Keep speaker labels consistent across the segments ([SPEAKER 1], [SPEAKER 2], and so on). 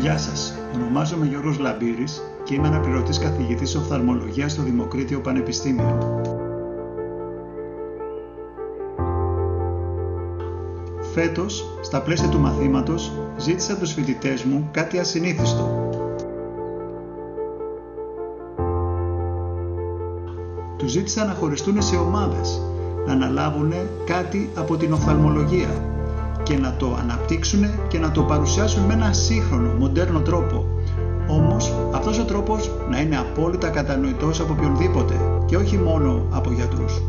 [SPEAKER 1] Γεια σας, ονομάζομαι Γιώργος Λαμπύρης και είμαι αναπληρωτής καθηγητής οφθαλμολογίας στο Δημοκρίτιο Πανεπιστήμιο. Φέτος, στα πλαίσια του μαθήματος, ζήτησα από τους φοιτητές μου κάτι ασυνήθιστο. Τους ζήτησα να χωριστούν σε ομάδες, να αναλάβουν κάτι από την οφθαλμολογία και να το αναπτύξουν και να το παρουσιάσουν με ένα σύγχρονο, μοντέρνο τρόπο. Όμως αυτός ο τρόπος να είναι απόλυτα κατανοητός από οποιονδήποτε και όχι μόνο από γιατρούς.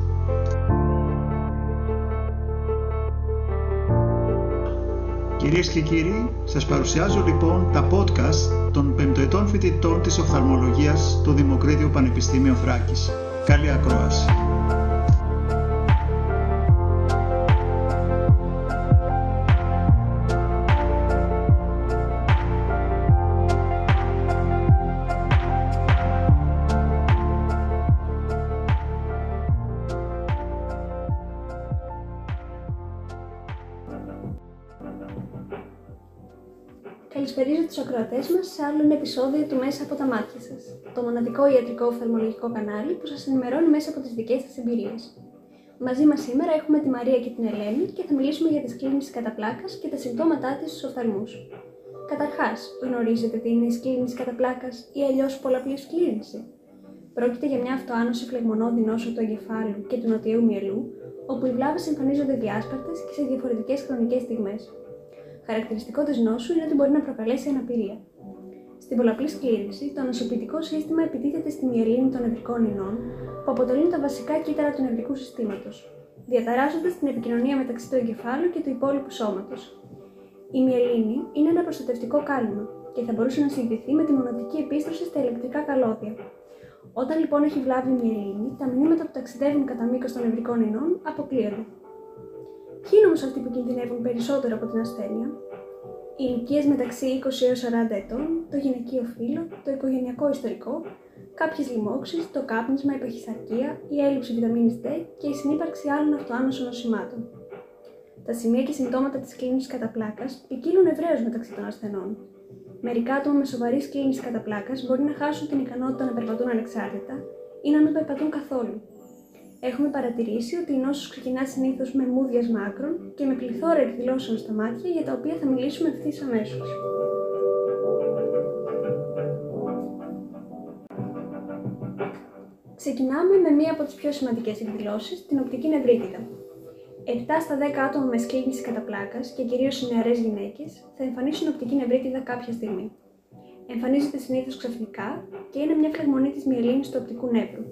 [SPEAKER 1] Κυρίες και κύριοι, σας παρουσιάζω λοιπόν τα podcast των πεμπτοετών φοιτητών της οφθαλμολογίας στο Δημοκρίτιο Πανεπιστήμιο Θράκης. Καλή ακρόαση!
[SPEAKER 2] Καλησπερίζω τους ακροατές μας σε άλλο ένα επεισόδιο του Μέσα από τα Μάτια σας, το μοναδικό ιατρικό οφθαλμολογικό κανάλι που σας ενημερώνει μέσα από τις δικές σας εμπειρίες. Μαζί μας σήμερα έχουμε τη Μαρία και την Ελένη και θα μιλήσουμε για τις κλίνηση κατά πλάκας και τα συμπτώματά της στους οφθαλμούς. Καταρχάς, γνωρίζετε τι είναι η σκλήνηση κατά πλάκας ή αλλιώς πολλαπλής σκλήνηση. Πρόκειται για μια αυτοάνωση φλεγμονώδη νόσο του εγκεφάλου και του νοτιού μυελού, όπου οι βλάβες εμφανίζονται διάσπαρτες και σε διαφορετικές χρονικές στιγμές. Χαρακτηριστικό της νόσου είναι ότι μπορεί να προκαλέσει αναπηρία. Στην πολλαπλή σκλήρυνση, το νοσοποιητικό σύστημα επιτίθεται στη μυελίνη των νευρικών ινών, που αποτελούν τα βασικά κύτταρα του νευρικού συστήματος, διαταράσσοντα την επικοινωνία μεταξύ του εγκεφάλου και του υπόλοιπου σώματος. Η μυελίνη είναι ένα προστατευτικό κάλυμα και θα μπορούσε να συγκριθεί με τη μοναδική επίστρωση στα ηλεκτρικά καλώδια. Όταν λοιπόν έχει βλάβει η μυελίνη, τα μηνύματα που ταξιδεύουν κατά μήκος των νευρικών ινών αποκλείονται. Ποιοι είναι όμως αυτοί που κινδυνεύουν περισσότερο από την ασθένεια, οι ηλικίες μεταξύ 20 έως 40 ετών, το γυναικείο φύλλο, το οικογενειακό ιστορικό, κάποιες λοιμώξεις, το κάπνισμα, η παχυσαρκία, η έλλειψη βιταμίνης D και η συνύπαρξη άλλων αυτοάνωσων νοσημάτων. Τα σημεία και συμπτώματα της κλίνη κατά πλάκα ποικίλουν ευρέως μεταξύ των ασθενών. Μερικά άτομα με σοβαρής κλίνηση κατά πλάκα μπορεί να χάσουν την ικανότητα να περπατούν ανεξάρτητα ή να μην περπατούν καθόλου, Έχουμε παρατηρήσει ότι η νόσος ξεκινά συνήθως με μούδιας μάκρων και με πληθώρα εκδηλώσεων στα μάτια για τα οποία θα μιλήσουμε ευθύς αμέσως. Ξεκινάμε με μία από τις πιο σημαντικές εκδηλώσεις, την οπτική νευρίτιδα. 7 στα 10 άτομα με σκλήνηση κατά πλάκας και κυρίως οι νεαρές γυναίκες θα εμφανίσουν οπτική νευρίτιδα κάποια στιγμή. Εμφανίζεται συνήθως ξαφνικά και είναι μια φλεγμονή της μυελίνης του οπτικού νεύρου.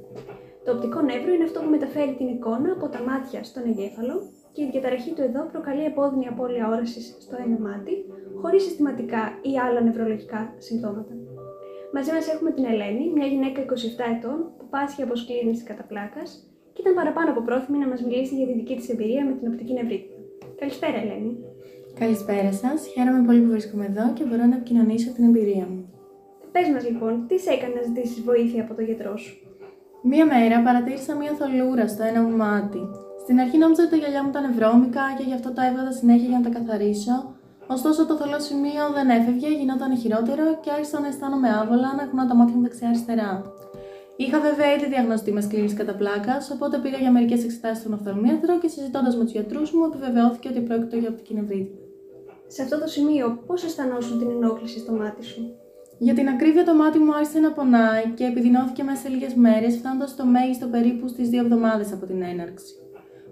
[SPEAKER 2] Το οπτικό νεύρο είναι αυτό που μεταφέρει την εικόνα από τα μάτια στον εγκέφαλο και η διαταραχή του εδώ προκαλεί επώδυνη απώλεια όρασης στο ένα μάτι, χωρίς συστηματικά ή άλλα νευρολογικά συμπτώματα. Μαζί μας έχουμε την Ελένη, μια γυναίκα 27 ετών που πάσχει από σκλήρινση κατά πλάκα και ήταν παραπάνω από πρόθυμη να μας μιλήσει για τη δική της εμπειρία με την οπτική νευρίτιδα. Καλησπέρα, Ελένη.
[SPEAKER 3] Καλησπέρα σας. Χαίρομαι πολύ που βρίσκομαι εδώ και μπορώ να επικοινωνήσω την εμπειρία μου.
[SPEAKER 2] Πες μας λοιπόν, τι σε έκανε να ζητήσεις βοήθεια από τον γιατρό σου;
[SPEAKER 3] Μία μέρα παρατήρησα μία θολούρα στο ένα μου μάτι. Στην αρχή νόμιζα ότι τα γυαλιά μου ήταν βρώμικα και γι' αυτό τα έβγαζα συνέχεια για να τα καθαρίσω. Ωστόσο, το θολό σημείο δεν έφευγε, γινόταν χειρότερο και άρχισα να αισθάνομαι άβολα, να κουνάω τα μάτια μου δεξιά-αριστερά. Είχα βέβαια ήδη διαγνωστεί με σκλήρη κατά πλάκας, οπότε πήγα για μερικές εξετάσεις στον οφθαλμίατρο και συζητώντας με τους γιατρούς μου, επιβεβαιώθηκε ότι πρόκειται για οπτική νευρίτιδα.
[SPEAKER 2] Σε αυτό το σημείο, πώς αισθανόσουν την ενόχληση στο μάτι σου;
[SPEAKER 3] Για την ακρίβεια το μάτι μου άρχισε να πονάει και επιδεινώθηκε μέσα σε λίγες μέρες, φτάνοντας στο μέγιστο περίπου στις δύο εβδομάδες από την έναρξη.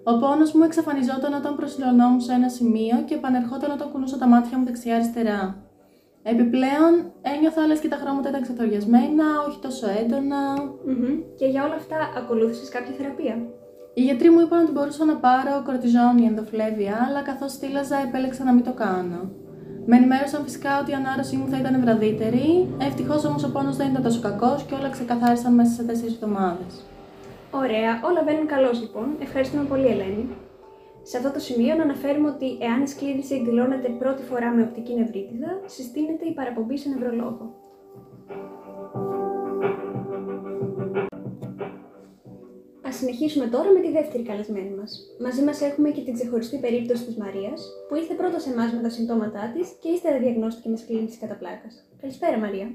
[SPEAKER 3] Ο πόνος μου εξαφανιζόταν όταν προσιλωνόμουν σε ένα σημείο και επανερχόταν όταν κουνούσα τα μάτια μου δεξιά-αριστερά. Επιπλέον, ένιωθα άλλες και τα χρώματα ήταν ξεθοριασμένα, όχι τόσο έντονα.
[SPEAKER 2] Mm-hmm. Και για όλα αυτά, ακολούθησες κάποια θεραπεία;
[SPEAKER 3] Οι γιατροί μου είπαν ότι μπορούσα να πάρω κορτιζόνη ενδοφλέβια, αλλά καθώς στήλαζα, επέλεξα να μην το κάνω. Με ενημέρωσαν φυσικά ότι η ανάρρωσή μου θα ήταν βραδύτερη. Ευτυχώς όμως ο πόνος δεν ήταν τόσο κακός και όλα ξεκαθάρισαν μέσα σε τέσσερις εβδομάδες.
[SPEAKER 2] Ωραία, όλα βαίνουν καλώς λοιπόν. Ευχαριστούμε πολύ, Ελένη. Σε αυτό το σημείο να αναφέρουμε ότι εάν η σκλήρυνση εκδηλώνεται πρώτη φορά με οπτική νευρίτιδα, συστήνεται η παραπομπή σε νευρολόγο. Συνεχίσουμε τώρα με τη δεύτερη καλεσμένη μας. Μαζί μας έχουμε και την ξεχωριστή περίπτωση της Μαρίας, που ήρθε πρώτα σε εμάς με τα συμπτώματά της και ύστερα διαγνώστηκε με σκλήνηση κατά πλάκα. Καλησπέρα, Μαρία.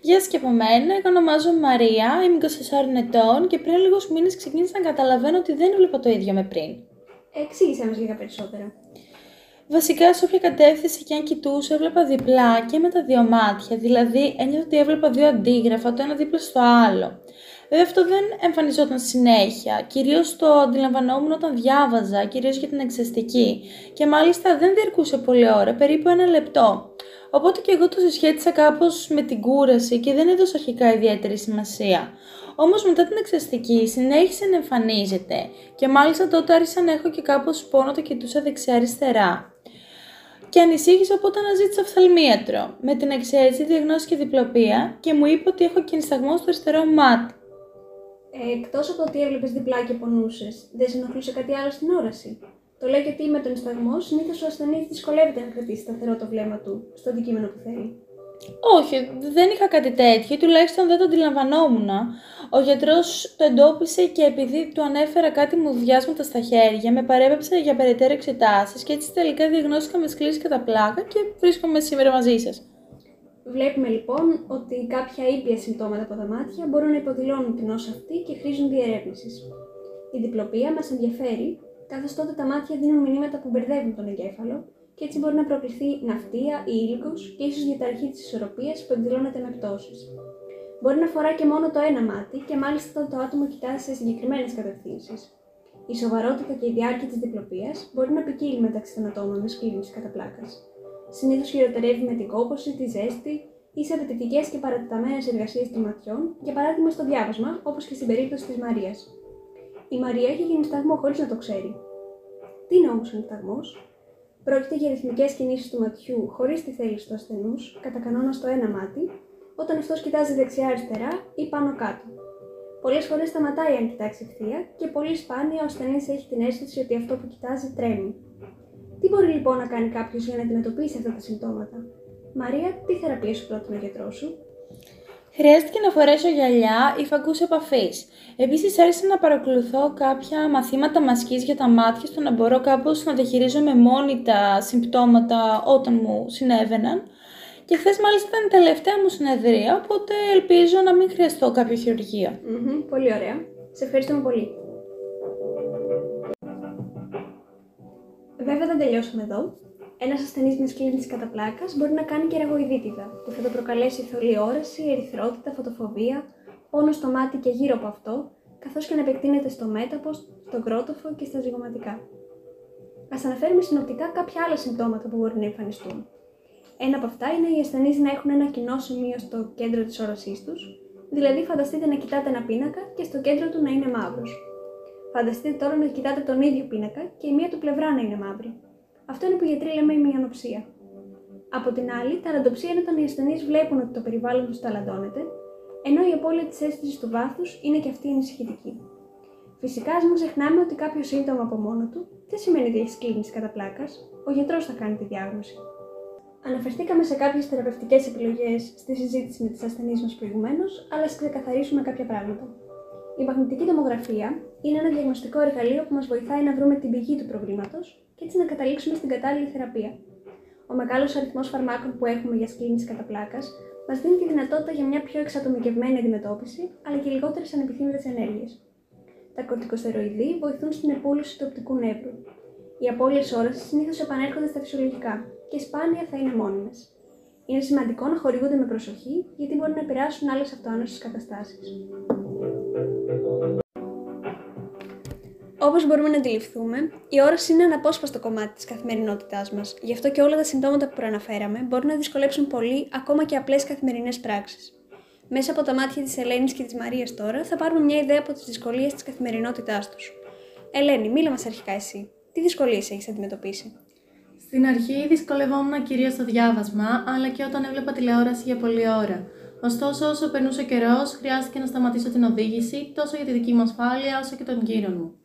[SPEAKER 4] Γεια σας και από μένα. Εγώ ονομάζομαι Μαρία, είμαι 24 ετών και πριν λίγους μήνες ξεκίνησα να καταλαβαίνω ότι δεν έβλεπα το ίδιο με πριν.
[SPEAKER 2] Εξήγησέ μας λίγα περισσότερα.
[SPEAKER 4] Βασικά, σε όποια κατεύθυνση και αν κοιτούσα, έβλεπα διπλά και με τα δύο μάτια. Δηλαδή, ένιωθα ότι έβλεπα δύο αντίγραφα, το ένα δίπλα στο άλλο. Βέβαια αυτό δεν εμφανιζόταν συνέχεια, κυρίως το αντιλαμβανόμουν όταν διάβαζα, κυρίως για την εξαιστική και μάλιστα δεν διαρκούσε πολλή ώρα, περίπου ένα λεπτό. Οπότε και εγώ το συσχέτισα κάπως με την κούραση και δεν έδωσα αρχικά ιδιαίτερη σημασία. Όμως μετά την εξαστική συνέχισε να εμφανίζεται και μάλιστα τότε άρχισα να έχω και κάπως πόνο το κοιτούσα δεξιά-αριστερά. Και ανησύχησα οπότε αναζήτησα οφθαλμίατρο. Με την εξαίρεση διαγνώστηκε διπλοπία και μου είπε ότι έχω κινησταγμό στο αριστερό μάτι.
[SPEAKER 2] Ε, Εκτός από το ότι έβλεπες διπλά και πονούσες, δεν σε ενοχλούσε κάτι άλλο στην όραση; Το λέει γιατί με τον ισταγμό συνήθως ο ασθενής δυσκολεύεται να κρατήσει σταθερό το βλέμμα του στο αντικείμενο που θέλει.
[SPEAKER 4] Όχι, δεν είχα κάτι τέτοιο, τουλάχιστον δεν το αντιλαμβανόμουν. Ο γιατρός το εντόπισε και επειδή του ανέφερα κάτι μου διάσματα στα χέρια, με παρέπεψε για περαιτέρω εξετάσεις και έτσι τελικά διαγνώστηκα με σκλήση κατά πλάκα και βρίσκομαι σήμερα μαζί σας.
[SPEAKER 2] Βλέπουμε λοιπόν ότι κάποια ήπια συμπτώματα από τα μάτια μπορούν να υποδηλώνουν την νόσο αυτή και χρήζουν διερεύνησης. Η διπλοπία μας ενδιαφέρει, καθώς τότε τα μάτια δίνουν μηνύματα που μπερδεύουν τον εγκέφαλο και έτσι μπορεί να προκληθεί ναυτία ή ήλικος και ίσως διαταραχή της ισορροπίας που εκδηλώνεται με πτώσεις. Μπορεί να φορά και μόνο το ένα μάτι και μάλιστα το άτομο κοιτάζει σε συγκεκριμένες κατευθύνσεις. Η σοβαρότητα και η διάρκεια της διπλοπίας μπορεί να ποικίλει μεταξύ των ατόμων με σκλήνωση κατά πλάκας. Συνήθως χειροτερεύει με την κόπωση, τη ζέστη ή σε απαιτητικές και παρατεταμένε εργασίες των ματιών, για παράδειγμα στο διάβασμα, όπως και στην περίπτωση της Μαρίας. Η Μαρία έχει γίνει σταγμό χωρίς να το ξέρει. Τι είναι όμως ο νησταγμό, Πρόκειται για ρυθμικές κινήσεις του ματιού χωρίς τη θέληση του ασθενούς, κατά κανόνα στο ένα μάτι, όταν αυτός κοιτάζει δεξιά-αριστερά ή πάνω κάτω. Πολλές φορές σταματάει αν κοιτάξει ευθεία και πολύ σπάνια ο ασθενής έχει την αίσθηση ότι αυτό που κοιτάζει τρέμει. Τι μπορεί λοιπόν να κάνει κάποιος για να αντιμετωπίσει αυτά τα συμπτώματα; Μαρία, τι θεραπεία σου πρότεινε ο γιατρός σου;
[SPEAKER 4] Χρειάστηκε να φορέσω γυαλιά ή φακούς επαφής. Επίσης, άρχισα να παρακολουθώ κάποια μαθήματα μασκής για τα μάτια, ώστε να μπορώ κάπως να διαχειρίζομαι μόνη τα συμπτώματα όταν μου συνέβαιναν. Και χθες, μάλιστα, ήταν η τελευταία μου συνεδρία, οπότε ελπίζω να μην χρειαστώ κάποιο χειρουργείο.
[SPEAKER 2] Mm-hmm, πολύ ωραία. Σε ευχαριστούμε πολύ. Βέβαια, δεν τελειώσαμε εδώ. Ένας ασθενής με σκλήνηση κατά πλάκα μπορεί να κάνει και ραγοειδίτιδα, που θα το προκαλέσει θολή όραση, ερυθρότητα, φωτοφοβία, πόνο στο μάτι και γύρω από αυτό, καθώς και να επεκτείνεται στο μέταπο, στο κρότοφο και στα ζυγοματικά. Α αναφέρουμε συνοπτικά κάποια άλλα συμπτώματα που μπορεί να εμφανιστούν. Ένα από αυτά είναι οι ασθενείς να έχουν ένα κοινό σημείο στο κέντρο της όρασής τους, δηλαδή φανταστείτε να κοιτάτε ένα πίνακα και στο κέντρο του να είναι μαύρος. Φανταστείτε τώρα να κοιτάτε τον ίδιο πίνακα και η μία του πλευρά να είναι μαύρη. Αυτό είναι που οι γιατροί λέμε η μειονοψία. Από την άλλη, τα ταλαντοψία είναι όταν οι ασθενείς βλέπουν ότι το περιβάλλον τους ταλαντώνεται, ενώ η απώλεια της αίσθησης του βάθους είναι και αυτή ενισχυτική. Φυσικά, ας μην ξεχνάμε ότι κάποιο σύντομο από μόνο του δεν σημαίνει ότι έχεις κλίνηση κατά πλάκας, ο γιατρός θα κάνει τη διάγνωση. Αναφερθήκαμε σε κάποιες θεραπευτικές επιλογές στη συζήτηση με τις ασθενείς μας προηγουμένως, αλλά ας ξεκαθαρίσουμε κάποια πράγματα. Η μαγνητική τομογραφία είναι ένα διαγνωστικό εργαλείο που μας βοηθάει να βρούμε την πηγή του προβλήματος και έτσι να καταλήξουμε στην κατάλληλη θεραπεία. Ο μεγάλος αριθμός φαρμάκων που έχουμε για σκλήνηση κατά πλάκας μας δίνει τη δυνατότητα για μια πιο εξατομικευμένη αντιμετώπιση, αλλά και λιγότερες ανεπιθύμητες ενέργειες. Τα κορτικοστεροειδή βοηθούν στην επούλυση του οπτικού νεύρου. Οι απώλειες όρασης συνήθως επανέρχονται στα φυσιολογικά και σπάνια θα είναι μόνιμες. Είναι σημαντικό να χορηγούνται με προσοχή γιατί μπορεί να επηρεάσουν άλλες αυτοάνωσες καταστάσεις. Όπως μπορούμε να αντιληφθούμε, η όραση είναι ένα απόσπαστο κομμάτι της καθημερινότητάς μας. Γι' αυτό και όλα τα συμπτώματα που προαναφέραμε μπορούν να δυσκολέψουν πολύ ακόμα και απλές καθημερινές πράξεις. Μέσα από τα μάτια της Ελένης και της Μαρίας τώρα θα πάρουμε μια ιδέα από τις δυσκολίες της καθημερινότητάς τους. Ελένη, μίλα μας αρχικά εσύ. Τι δυσκολίες έχεις αντιμετωπίσει;
[SPEAKER 3] Στην αρχή δυσκολευόμουν κυρίως στο διάβασμα, αλλά και όταν έβλεπα τηλεόραση για πολλή ώρα. Ωστόσο, όσο περνούσε ο καιρός, χρειάστηκε να σταματήσω την οδήγηση τόσο για τη δική μου ασφάλεια όσο και των γύρων μου.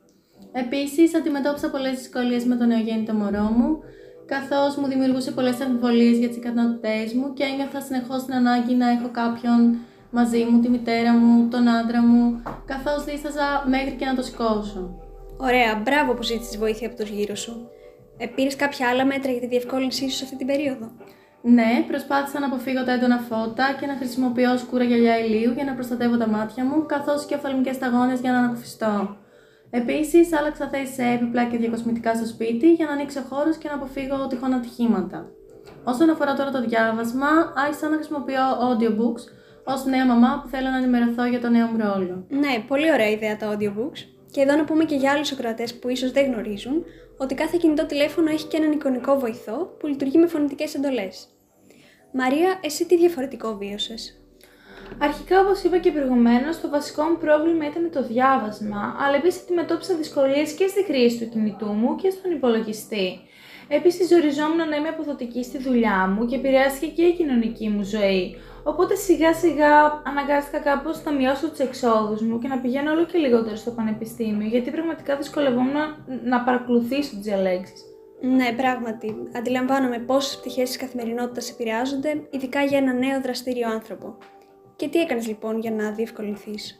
[SPEAKER 3] Επίσης, αντιμετώπισα πολλές δυσκολίες με το νεογέννητο μωρό μου, καθώς μου δημιουργούσε πολλές αμφιβολίες για τις ικανότητές μου και ένιωθα συνεχώς την ανάγκη να έχω κάποιον μαζί μου, τη μητέρα μου, τον άντρα μου, καθώς δίσταζα μέχρι και να το σηκώσω.
[SPEAKER 2] Ωραία, μπράβο που ζήτησες βοήθεια από τους γύρω σου. Ε, Πήρες κάποια άλλα μέτρα για τη διευκόλυνσή σου σε αυτή την περίοδο;
[SPEAKER 3] Ναι, προσπάθησα να αποφύγω τα έντονα φώτα και να χρησιμοποιώ σκούρα γυαλιά ηλίου για να προστατεύω τα μάτια μου, καθώς και οφθαλμικές σταγόνες για να ανακουφιστώ. Επίσης, άλλαξα θέση σε έπιπλα και διακοσμητικά στο σπίτι για να ανοίξει ο χώρο και να αποφύγω τυχόν ατυχήματα. Όσον αφορά τώρα το διάβασμα, άρχισα να χρησιμοποιώ audiobooks ως νέα μαμά που θέλω να ενημερωθώ για το νέο μου ρόλο.
[SPEAKER 2] Ναι, πολύ ωραία ιδέα τα audiobooks. Και εδώ να πούμε και για άλλους ακροατές που ίσως δεν γνωρίζουν ότι κάθε κινητό τηλέφωνο έχει και έναν εικονικό βοηθό που λειτουργεί με φωνητικές εντολές. Μαρία, εσύ τι διαφορετικό βίωσες;
[SPEAKER 4] Αρχικά, όπως είπα και προηγουμένως, το βασικό μου πρόβλημα ήταν το διάβασμα, αλλά επίσης αντιμετώπισα δυσκολίες και στη χρήση του κινητού μου και στον υπολογιστή. Επίσης, ζοριζόμουν να είμαι αποδοτική στη δουλειά μου και επηρεάστηκε και η κοινωνική μου ζωή. Οπότε σιγά σιγά αναγκάστηκα κάπως να μειώσω τους εξόδους μου και να πηγαίνω όλο και λιγότερο στο πανεπιστήμιο, γιατί πραγματικά δυσκολευόμουν να παρακολουθήσω τις διαλέξεις.
[SPEAKER 2] Ναι, πράγματι. Αντιλαμβάνομαι πόσες πτυχές της καθημερινότητας επηρεάζονται, ειδικά για ένα νέο δραστήριο άνθρωπο. Και τι έκανες λοιπόν για να διευκολυνθείς;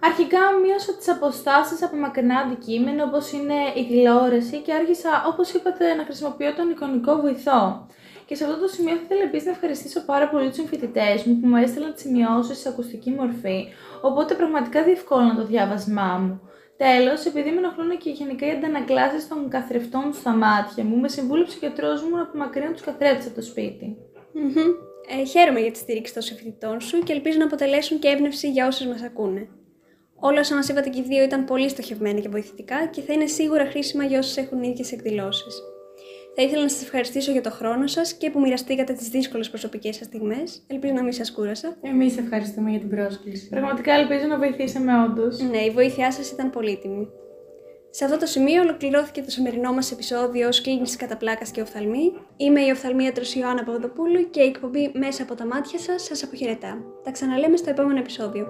[SPEAKER 4] Αρχικά μείωσα τις αποστάσεις από μακρινά αντικείμενα όπως είναι η τηλεόραση και άρχισα, όπως είπατε, να χρησιμοποιώ τον εικονικό βοηθό. Και σε αυτό το σημείο θα ήθελα επίσης να ευχαριστήσω πάρα πολύ τους συμφοιτητέ μου που μου έστειλαν τις σημειώσεις σε ακουστική μορφή, οπότε πραγματικά διευκόλυναν το διάβασμά μου. Τέλος, επειδή με ενοχλούν και γενικά οι αντανακλάσεις των καθρεφτών στα μάτια μου, με συμβούλεψε ο γιατρός μου να απομακρύνω τους καθρέφτες από το σπίτι.
[SPEAKER 2] Mm-hmm. Ε, χαίρομαι για τη στήριξη των συμφοιτητών σου και ελπίζω να αποτελέσουν και έμπνευση για όσου μας ακούνε. Όλα όσα μας είπατε και οι δύο ήταν πολύ στοχευμένα και βοηθητικά και θα είναι σίγουρα χρήσιμα για όσου έχουν ίδιες εκδηλώσεις. Θα ήθελα να σας ευχαριστήσω για το χρόνο σας και που μοιραστήκατε τις δύσκολες προσωπικές σας στιγμές. Ελπίζω να μην σας κούρασα.
[SPEAKER 3] Εμείς ευχαριστούμε για την πρόσκληση.
[SPEAKER 4] Πραγματικά ελπίζω να βοηθήσαμε όντως.
[SPEAKER 2] Ναι, η βοήθειά σας ήταν πολύτιμη. Σε αυτό το σημείο ολοκληρώθηκε το σημερινό μας επεισόδιο Κλίνηση κατά πλάκα και οφθαλμή. Είμαι η οφθαλμίατρο Ιωάννα Παπαδοπούλου και η εκπομπή Μέσα από τα μάτια σας σας αποχαιρετά. Τα ξαναλέμε στο επόμενο επεισόδιο.